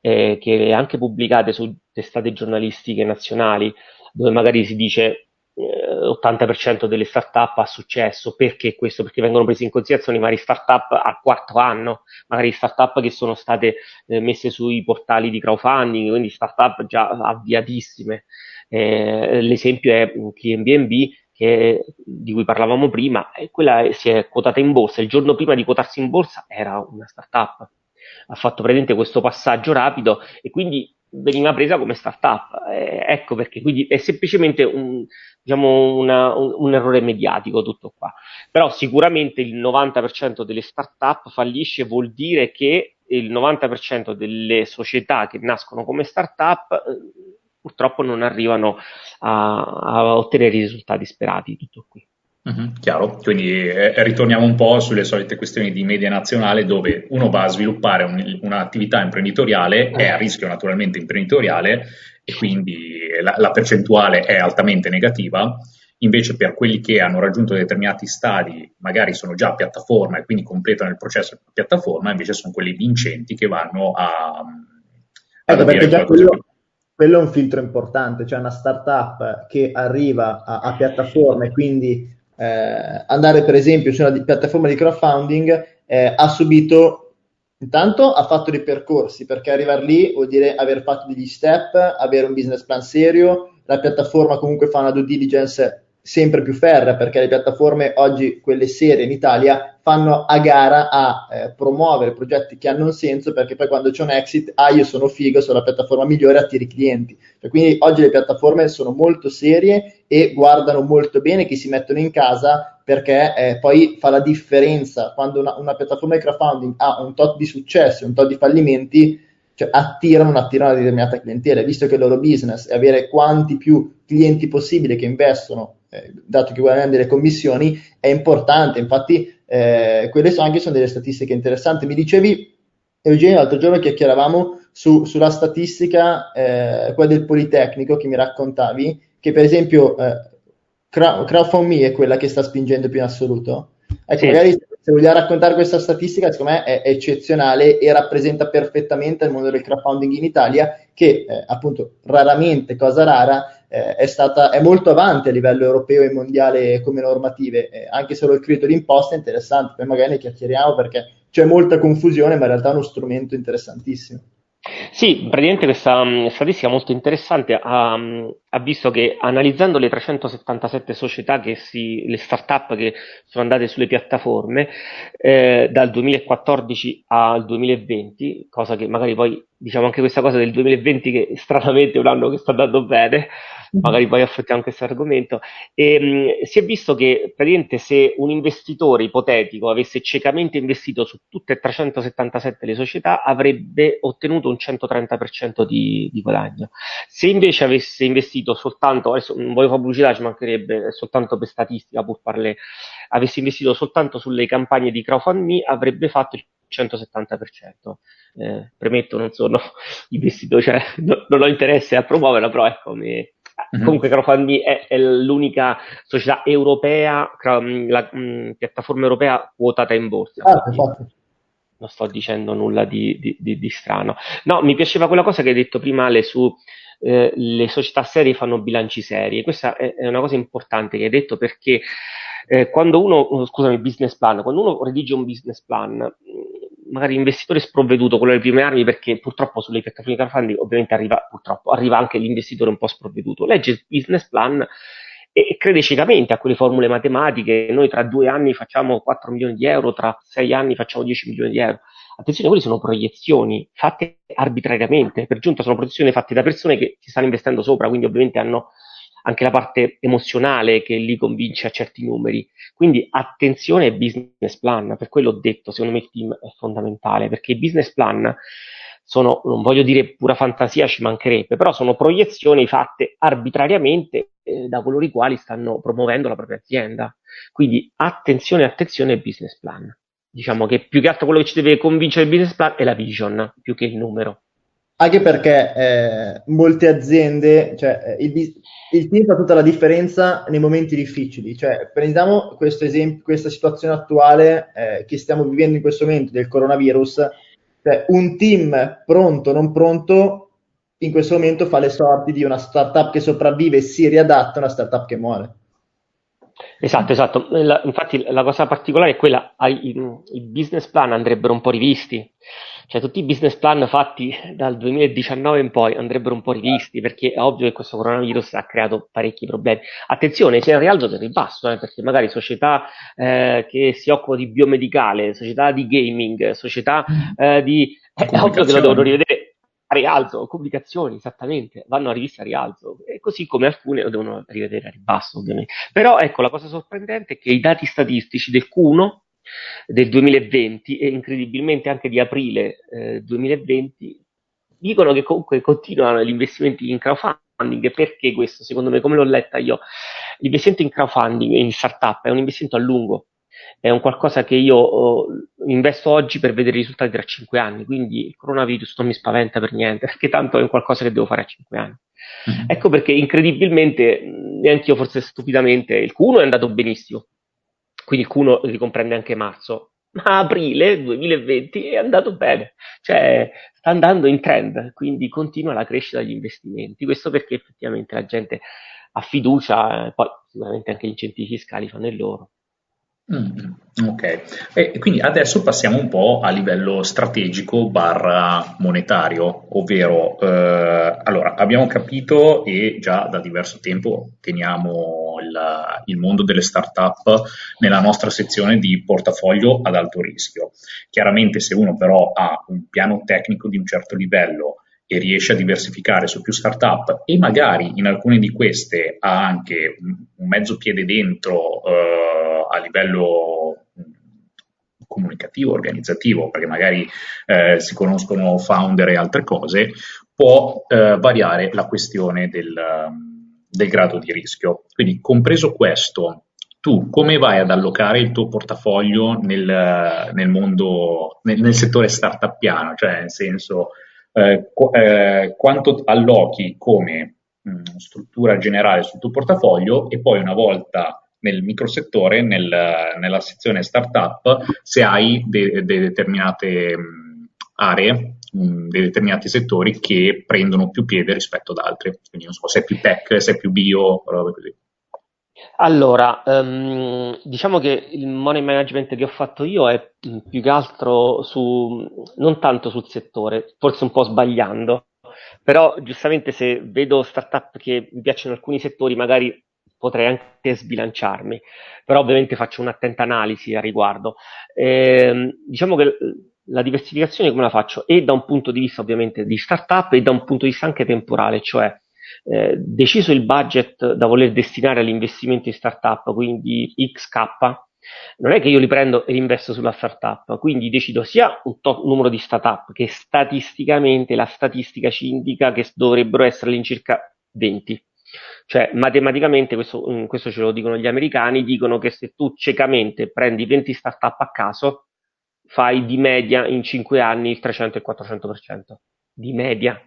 eh, che anche pubblicate su testate giornalistiche nazionali, dove magari si dice l'80% delle startup ha successo. Perché questo? Perché vengono prese in considerazione vari startup al quarto anno, magari startup che sono state eh, messe sui portali di crowdfunding, quindi startup già avviatissime. Eh, l'esempio è Airbnb che, di cui parlavamo prima, e quella si è quotata in borsa. Il giorno prima di quotarsi in borsa era una startup. Ha fatto presente questo passaggio rapido e quindi veniva presa come startup. Eh, ecco perché quindi è semplicemente un, diciamo una, un, un, errore mediatico tutto qua. Però sicuramente il 90% delle startup fallisce vuol dire che il 90% delle società che nascono come startup eh, purtroppo non arrivano a, a ottenere i risultati sperati. Tutto qui. Mm-hmm, chiaro, quindi eh, ritorniamo un po' sulle solite questioni di media nazionale dove uno va a sviluppare un, un'attività imprenditoriale, è a rischio naturalmente imprenditoriale e quindi la, la, percentuale è altamente negativa, invece per quelli che hanno raggiunto determinati stadi magari sono già a piattaforma e quindi completano il processo a piattaforma, invece sono quelli vincenti che vanno a... Ecco, perché già quello, quello, è un filtro importante, cioè una startup che arriva a, a piattaforma e quindi eh, andare per esempio su una piattaforma di crowdfunding eh, ha subito intanto ha fatto dei percorsi perché arrivare lì vuol dire aver fatto degli step, avere un business plan serio, la piattaforma comunque fa una due diligence sempre più ferrea perché le piattaforme oggi, quelle serie in Italia, fanno a gara a eh, promuovere progetti che hanno un senso perché poi quando c'è un exit, ah io sono figo, sono la piattaforma migliore, attiri clienti. Cioè, quindi oggi le piattaforme sono molto serie e guardano molto bene chi si mettono in casa perché eh, poi fa la differenza quando una, una piattaforma di crowdfunding ha un tot di successo, un tot di fallimenti, cioè attirano, attirano una determinata clientela, visto che il loro business è avere quanti più clienti possibile che investono eh, dato che guadagnano delle commissioni, è importante. Infatti, eh, quelle sono anche sono delle statistiche interessanti. Mi dicevi, Eugenio, l'altro giorno chiacchieravamo su, sulla statistica, eh, quella del Politecnico che mi raccontavi, che per esempio eh, CrowdFundMe è quella che sta spingendo più in assoluto. Ecco, sì. magari se vogliamo raccontare questa statistica, secondo me è, è, eccezionale e rappresenta perfettamente il mondo del crowdfunding in Italia, che eh, appunto raramente, cosa rara, eh, è, stata, è molto avanti a livello europeo e mondiale come normative, eh, anche solo il credito d'imposta è interessante, poi magari ne chiacchieriamo perché c'è molta confusione, ma in realtà è uno strumento interessantissimo. Sì, praticamente questa um, statistica molto interessante um, ha visto che analizzando le 377 società che si, le start-up che sono andate sulle piattaforme eh, dal 2014 al 2020, cosa che magari poi diciamo anche questa cosa del 2020 che stranamente è un anno che sta andando bene, magari poi affrontiamo questo argomento, e, mh, si è visto che praticamente se un investitore ipotetico avesse ciecamente investito su tutte e 377 le società avrebbe ottenuto un 130% di, di guadagno. Se invece avesse investito soltanto, adesso non voglio fare pubblicità, ci mancherebbe soltanto per statistica, pur parle, avesse investito soltanto sulle campagne di crowdfunding avrebbe fatto il 170%. Eh, premetto, non sono investitore, cioè no, non ho interesse a promuoverla, però ecco, mi, Mm-hmm. Comunque crowdfunding è, è, l'unica società europea, la mh, piattaforma europea quotata in borsa. Ah, non sto dicendo nulla di, di, di, di, strano. No, mi piaceva quella cosa che hai detto prima Ale su eh, le società serie fanno bilanci seri. Questa è, una cosa importante che hai detto perché eh, quando uno, scusami, business plan, quando uno redige un business plan, magari investitore sprovveduto con le prime armi perché purtroppo sulle piattaforme di crowdfunding ovviamente arriva, arriva anche l'investitore un po' sprovveduto. Legge il business plan e crede ciecamente a quelle formule matematiche, noi tra due anni facciamo 4 milioni di euro, tra sei anni facciamo 10 milioni di euro. Attenzione, quelle sono proiezioni fatte arbitrariamente, per giunta sono proiezioni fatte da persone che ci stanno investendo sopra, quindi ovviamente hanno anche la parte emozionale che li convince a certi numeri. Quindi attenzione ai business plan, per quello ho detto, secondo me il team è fondamentale, perché i business plan sono, non voglio dire pura fantasia, ci mancherebbe, però sono proiezioni fatte arbitrariamente eh, da coloro i quali stanno promuovendo la propria azienda. Quindi attenzione, attenzione ai business plan. Diciamo che più che altro quello che ci deve convincere il business plan è la vision, più che il numero. Anche perché eh, molte aziende, cioè eh, il, il team fa tutta la differenza nei momenti difficili. Cioè, prendiamo questo esempio, questa situazione attuale eh, che stiamo vivendo in questo momento del coronavirus. Cioè, un team pronto, non pronto, in questo momento fa le sorti di una startup che sopravvive e si riadatta a una startup che muore. Esatto, esatto. La, infatti la cosa particolare è quella, i, i business plan andrebbero un po' rivisti cioè tutti i business plan fatti dal 2019 in poi andrebbero un po' rivisti perché è ovvio che questo coronavirus ha creato parecchi problemi. Attenzione, c'è il rialzo del ribasso, eh, perché magari società eh, che si occupano di biomedicale, società di gaming, società eh, di... È ovvio che lo devono rivedere a rialzo, comunicazioni, esattamente, vanno a rivista a rialzo, e così come alcune lo devono rivedere a ribasso, ovviamente. Però ecco, la cosa sorprendente è che i dati statistici del Q1 del 2020 e incredibilmente anche di aprile eh, 2020 dicono che comunque continuano gli investimenti in crowdfunding. Perché questo? Secondo me, come l'ho letta io, l'investimento in crowdfunding, in startup, è un investimento a lungo. È un qualcosa che io oh, investo oggi per vedere i risultati tra 5 anni, quindi il coronavirus non mi spaventa per niente, perché tanto è un qualcosa che devo fare a 5 anni. Mm-hmm. Ecco perché incredibilmente, neanche io forse stupidamente, il Q1 è andato benissimo, quindi il Q1 ricomprende anche marzo, ma aprile 2020 è andato bene, cioè sta andando in trend, quindi continua la crescita degli investimenti. Questo perché effettivamente la gente ha fiducia, eh, poi sicuramente anche gli incentivi fiscali fanno il loro. Mm, ok, e quindi adesso passiamo un po' a livello strategico barra monetario, ovvero eh, allora abbiamo capito e già da diverso tempo teniamo il, il mondo delle start-up nella nostra sezione di portafoglio ad alto rischio. Chiaramente se uno però ha un piano tecnico di un certo livello e riesce a diversificare su più startup e magari in alcune di queste ha anche un mezzo piede dentro eh, a livello comunicativo, organizzativo, perché magari eh, si conoscono founder e altre cose, può eh, variare la questione del, del grado di rischio. Quindi, compreso questo, tu come vai ad allocare il tuo portafoglio nel, nel mondo, nel, nel settore startupiano? Cioè, nel senso, eh, eh, quanto allochi come mh, mm, struttura generale sul tuo portafoglio e poi una volta nel microsettore, nel, nella sezione startup, se hai de- de- determinate mh, mm, aree mh, dei determinati settori che prendono più piede rispetto ad altri. Quindi non so se è più tech, se è più bio, roba così. Allora, um, diciamo che il money management che ho fatto io è più che altro su, non tanto sul settore, forse un po' sbagliando, però giustamente se vedo startup che mi piacciono alcuni settori, magari potrei anche sbilanciarmi, però ovviamente faccio un'attenta analisi a riguardo. Eh, diciamo che la diversificazione come la faccio? E da un punto di vista ovviamente di startup e da un punto di vista anche temporale, cioè eh, deciso il budget da voler destinare all'investimento in startup, quindi XK, non è che io li prendo e li investo sulla startup, quindi decido sia un top numero di startup che statisticamente la statistica ci indica che dovrebbero essere all'incirca 20. Cioè, matematicamente, questo, mm, questo ce lo dicono gli americani, dicono che se tu ciecamente prendi 20 startup a caso, fai di media in 5 anni il 300 e il 400%. Di media.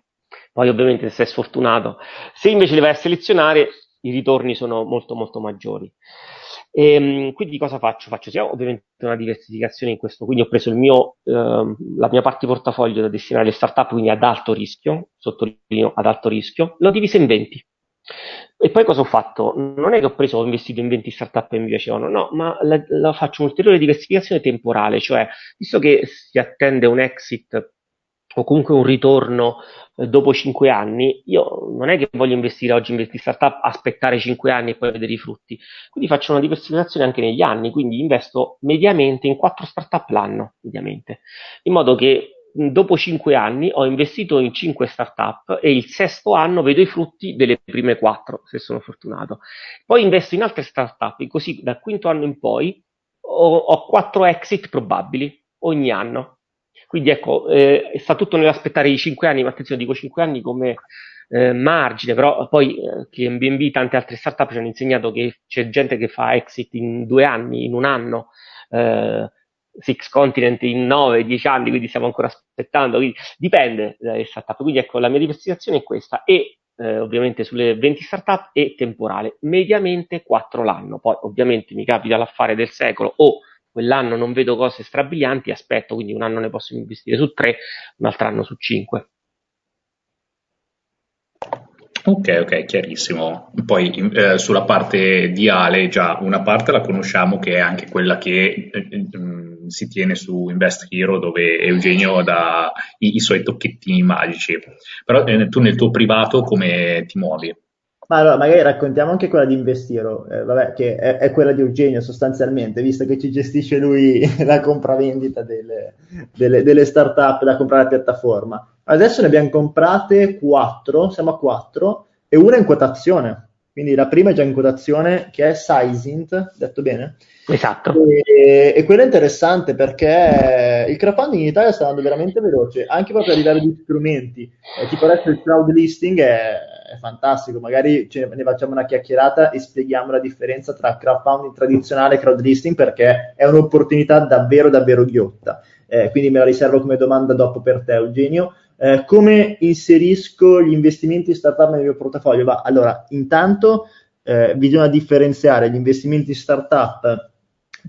Poi ovviamente se sei sfortunato. Se invece li vai a selezionare, i ritorni sono molto molto maggiori. E, ehm, quindi cosa faccio? Faccio sia ovviamente una diversificazione in questo, quindi ho preso mio, ehm, la mia parte di portafoglio da destinare alle startup, quindi ad alto rischio, sottolineo ad alto rischio, l'ho divisa in 20. E poi cosa ho fatto? Non è che ho preso, ho investito in 20 startup e mi piacevano, no, ma la, la faccio un'ulteriore diversificazione temporale, cioè, visto che si attende un exit o comunque un ritorno eh, dopo 5 anni, io non è che voglio investire oggi in 20 startup, aspettare 5 anni e poi vedere i frutti. Quindi faccio una diversificazione anche negli anni, quindi investo mediamente in 4 startup l'anno, mediamente, in modo che dopo 5 anni ho investito in 5 startup e il sesto anno vedo i frutti delle prime 4, se sono fortunato. Poi investo in altre startup, così dal quinto anno in poi ho, 4 exit probabili ogni anno quindi ecco, eh, sta tutto nell'aspettare i 5 anni, ma attenzione, dico 5 anni come eh, margine, però poi eh, che Airbnb e tante altre startup ci hanno insegnato che c'è gente che fa exit in due anni, in un anno, eh, Six Continent in 9, 10 anni, quindi stiamo ancora aspettando, quindi dipende dalle startup. Quindi ecco, la mia diversificazione è questa e eh, ovviamente sulle 20 startup e temporale, mediamente 4 l'anno. Poi ovviamente mi capita l'affare del secolo o quell'anno non vedo cose strabilianti, aspetto, quindi un anno ne posso investire su tre, un altro anno su cinque. Ok, ok, chiarissimo. Poi eh, sulla parte di Ale, già una parte la conosciamo che è anche quella che eh, mm, si tiene su Invest Hero dove Eugenio dà i, i suoi tocchettini magici. Però eh, tu nel tuo privato come ti muovi? Ma allora, magari raccontiamo anche quella di Investiro, eh, vabbè, che è, è, quella di Eugenio sostanzialmente, visto che ci gestisce lui la compravendita delle, delle, delle start-up da comprare la piattaforma. Adesso ne abbiamo comprate quattro, siamo a quattro, e una in quotazione. Quindi la prima è già in quotazione, che è Sizint, detto bene? Esatto. E, e quello è interessante perché il crowdfunding in Italia sta andando veramente veloce, anche proprio a livello di strumenti. Eh, tipo adesso il crowd listing è è fantastico, magari ne facciamo una chiacchierata e spieghiamo la differenza tra crowdfunding tradizionale e crowdlisting perché è un'opportunità davvero davvero ghiotta. Eh, quindi me la riservo come domanda dopo per te Eugenio. Eh, come inserisco gli investimenti in startup nel mio portafoglio? Va, allora, intanto eh, bisogna differenziare gli investimenti in startup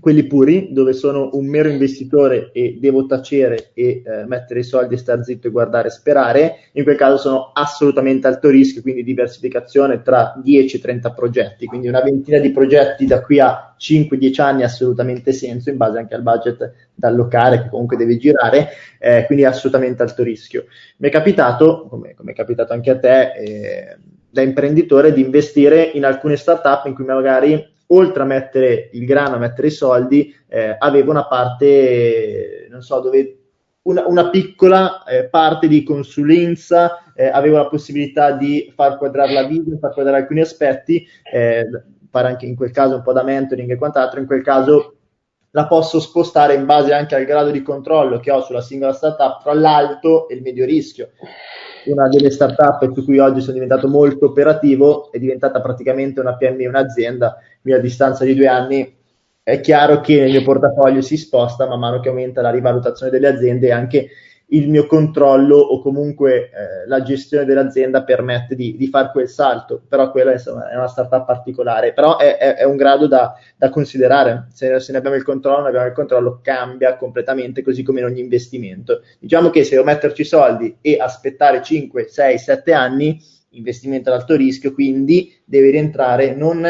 quelli puri, dove sono un mero investitore e devo tacere e eh, mettere i soldi, star zitto e guardare e sperare, in quel caso sono assolutamente alto rischio, quindi diversificazione tra 10 e 30 progetti, quindi una ventina di progetti da qui a 5-10 anni ha assolutamente senso, in base anche al budget da allocare che comunque deve girare, eh, quindi assolutamente alto rischio. Mi è capitato, come, come è capitato anche a te, eh, da imprenditore, di investire in alcune startup in cui magari oltre a mettere il grano, a mettere i soldi, eh, aveva una parte, non so, dove una, una piccola eh, parte di consulenza, eh, avevo la possibilità di far quadrare la video, far quadrare alcuni aspetti, eh, fare anche in quel caso un po' da mentoring e quant'altro, in quel caso la posso spostare in base anche al grado di controllo che ho sulla singola startup tra l'alto e il medio rischio una delle startup su cui oggi sono diventato molto operativo è diventata praticamente una PMI, un'azienda, quindi a distanza di due anni. È chiaro che nel mio portafoglio si sposta man mano che aumenta la rivalutazione delle aziende e anche il mio controllo o comunque eh, la gestione dell'azienda permette di, di fare quel salto, però quella insomma, è una startup particolare, però è, è, è un grado da, da considerare, se, se, ne abbiamo il controllo, non abbiamo il controllo, cambia completamente così come in ogni investimento. Diciamo che se devo metterci soldi e aspettare 5, 6, 7 anni, investimento ad alto rischio, quindi deve rientrare non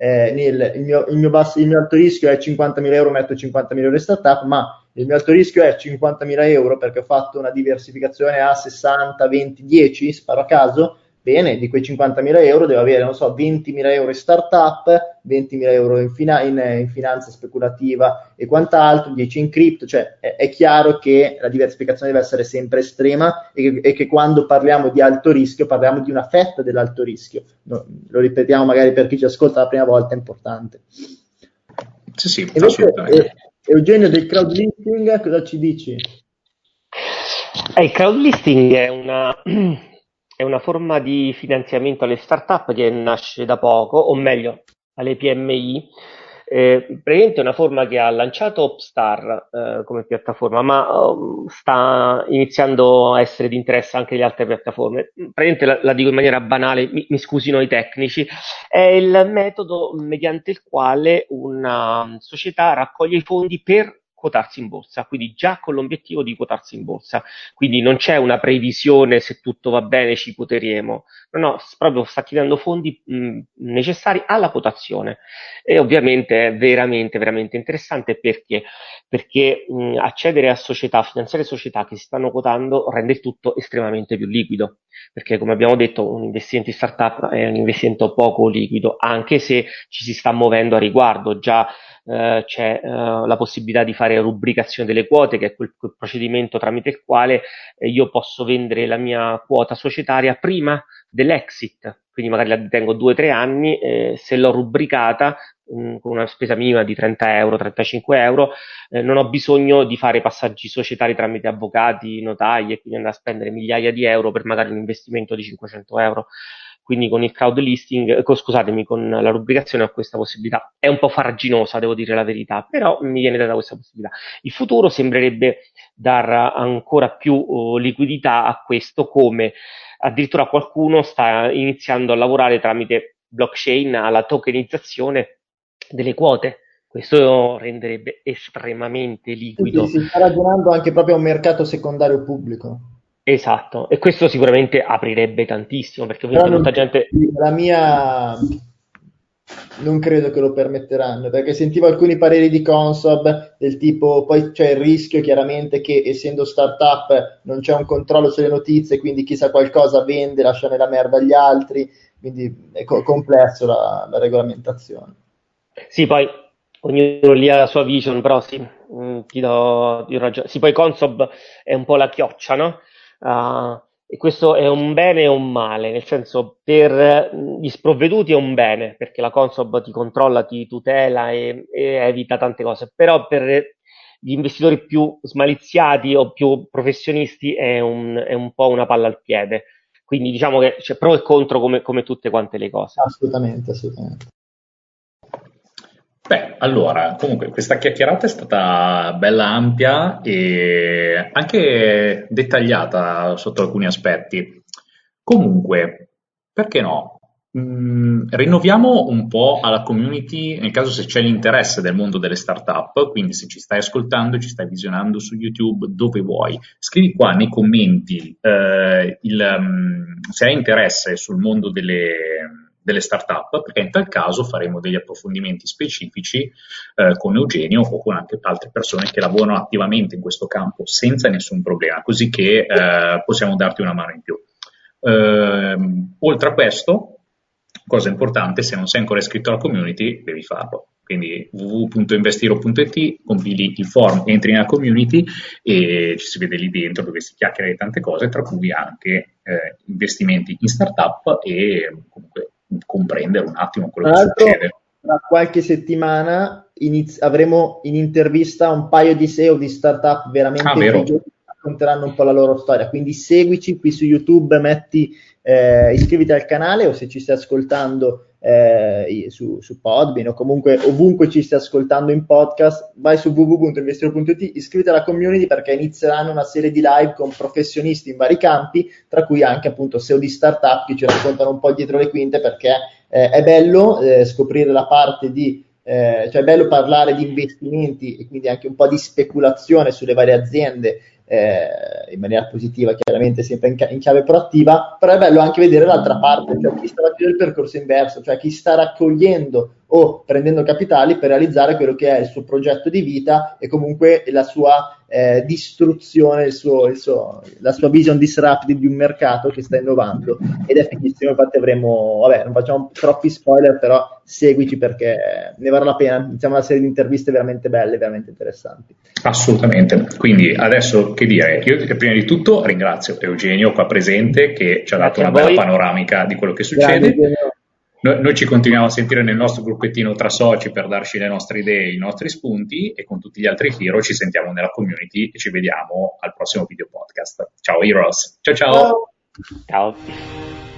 eh, nel, il, mio, il, mio basso, il mio alto rischio è 50.000 euro, metto 50.000 euro in startup, ma il mio alto rischio è 50.000 euro perché ho fatto una diversificazione a 60, 20, 10, sparo a caso, bene, di quei 50.000 euro devo avere, non so, 20.000 euro in startup, 20.000 euro in, fina- in, in, finanza speculativa e quant'altro, 10 in cripto, cioè è, è, chiaro che la diversificazione deve essere sempre estrema e che, e che, quando parliamo di alto rischio parliamo di una fetta dell'alto rischio. No, lo ripetiamo magari per chi ci ascolta la prima volta, è importante. Sì, sì, Invece, eh, Eugenio del crowdlisting, cosa ci dici? Eh, il crowdlisting è una è una forma di finanziamento alle start-up che nasce da poco, o meglio, alle PMI. Eh, praticamente è una forma che ha lanciato Opstar eh, come piattaforma, ma um, sta iniziando a essere di interesse anche le altre piattaforme. Praticamente la, la dico in maniera banale, mi, mi scusino i tecnici, è il metodo mediante il quale una società raccoglie i fondi per quotarsi in borsa, quindi già con l'obiettivo di quotarsi in borsa. Quindi non c'è una previsione se tutto va bene ci quoteremo, no, no, proprio sta chiedendo fondi mh, necessari alla quotazione. E ovviamente è veramente, veramente interessante perché, perché mh, accedere a società, finanziare società che si stanno quotando rende il tutto estremamente più liquido, perché come abbiamo detto un investimento in startup è un investimento poco liquido, anche se ci si sta muovendo a riguardo, già eh, c'è eh, la possibilità di fare rubricazione delle quote, che è quel, quel procedimento tramite il quale eh, io posso vendere la mia quota societaria prima dell'exit, quindi magari la detengo due o tre anni, eh, se l'ho rubricata mh, mm, con una spesa minima di 30 euro, 35 euro, eh, non ho bisogno di fare passaggi societari tramite avvocati, notai e quindi andare a spendere migliaia di euro per magari un investimento di 500 euro quindi con il crowd listing, eh, scusatemi, con la rubricazione ho questa possibilità. È un po' farraginosa, devo dire la verità, però mi viene data questa possibilità. Il futuro sembrerebbe dar ancora più uh, liquidità a questo, come addirittura qualcuno sta iniziando a lavorare tramite blockchain alla tokenizzazione delle quote. Questo renderebbe estremamente liquido. Sì, si sta ragionando anche proprio a un mercato secondario pubblico. Esatto, e questo sicuramente aprirebbe tantissimo perché ovviamente molta gente... La mia non credo che lo permetteranno perché sentivo alcuni pareri di Consob del tipo poi c'è il rischio chiaramente che essendo startup non c'è un controllo sulle notizie quindi chi sa qualcosa vende lascia nella merda agli altri quindi è co- complesso la, la, regolamentazione sì poi ognuno lì ha la sua vision però sì mm, ti do, ti do ragione sì poi Consob è un po' la chioccia no? Uh, e questo è un bene e un male, nel senso per gli sprovveduti è un bene, perché la Consob ti controlla, ti tutela e, e evita tante cose, però per gli investitori più smaliziati o più professionisti è un, è un po' una palla al piede. Quindi diciamo che c'è pro e contro come, come tutte quante le cose. Assolutamente, assolutamente. Beh, allora, comunque questa chiacchierata è stata bella ampia e anche dettagliata sotto alcuni aspetti. Comunque, perché no? Mm, rinnoviamo un po' alla community nel caso se c'è l'interesse del mondo delle startup, quindi se ci stai ascoltando, ci stai visionando su YouTube, dove vuoi, scrivi qua nei commenti eh, il, um, se hai interesse sul mondo delle delle start-up, perché in tal caso faremo degli approfondimenti specifici eh, con Eugenio o con anche altre persone che lavorano attivamente in questo campo senza nessun problema, così che eh, possiamo darti una mano in più. Eh, oltre a questo, cosa importante, se non sei ancora iscritto alla community, devi farlo. Quindi www.investiro.it, compili il form, entri nella community e ci si vede lì dentro dove si chiacchiera di tante cose, tra cui anche eh, investimenti in startup e comunque comprendere un attimo quello Tra che succede. Tra qualche settimana iniz- avremo in intervista un paio di SEO di startup veramente ah, che racconteranno un po' la loro storia. Quindi seguici qui su YouTube, metti, eh, iscriviti al canale o se ci stai ascoltando eh, su, su Podbean o comunque ovunque ci stia ascoltando in podcast, vai su www.investiro.it, iscriviti alla community perché inizieranno una serie di live con professionisti in vari campi, tra cui anche appunto SEO di startup che ci raccontano un po' dietro le quinte perché eh, è bello eh, scoprire la parte di eh, cioè è bello parlare di investimenti e quindi anche un po' di speculazione sulle varie aziende eh, in maniera positiva, chiaramente sempre in, in, chiave proattiva, però è bello anche vedere l'altra parte, cioè chi sta facendo il percorso inverso, cioè chi sta raccogliendo o prendendo capitali per realizzare quello che è il suo progetto di vita e comunque la sua eh, distruzione, il suo, il suo, la sua vision disruptive di un mercato che sta innovando. Ed è fighissimo, infatti avremo, vabbè non facciamo troppi spoiler, però seguici perché ne varrà la pena, iniziamo una serie di interviste veramente belle, veramente interessanti. Assolutamente, quindi adesso che dire, io prima di tutto ringrazio Eugenio qua presente che ci ha dato una bella panoramica di quello che succede. Grazie, noi, noi, ci continuiamo a sentire nel nostro gruppettino tra soci per darci le nostre idee, i nostri spunti e con tutti gli altri hero ci sentiamo nella community e ci vediamo al prossimo video podcast. Ciao Heroes. ciao. Ciao. ciao.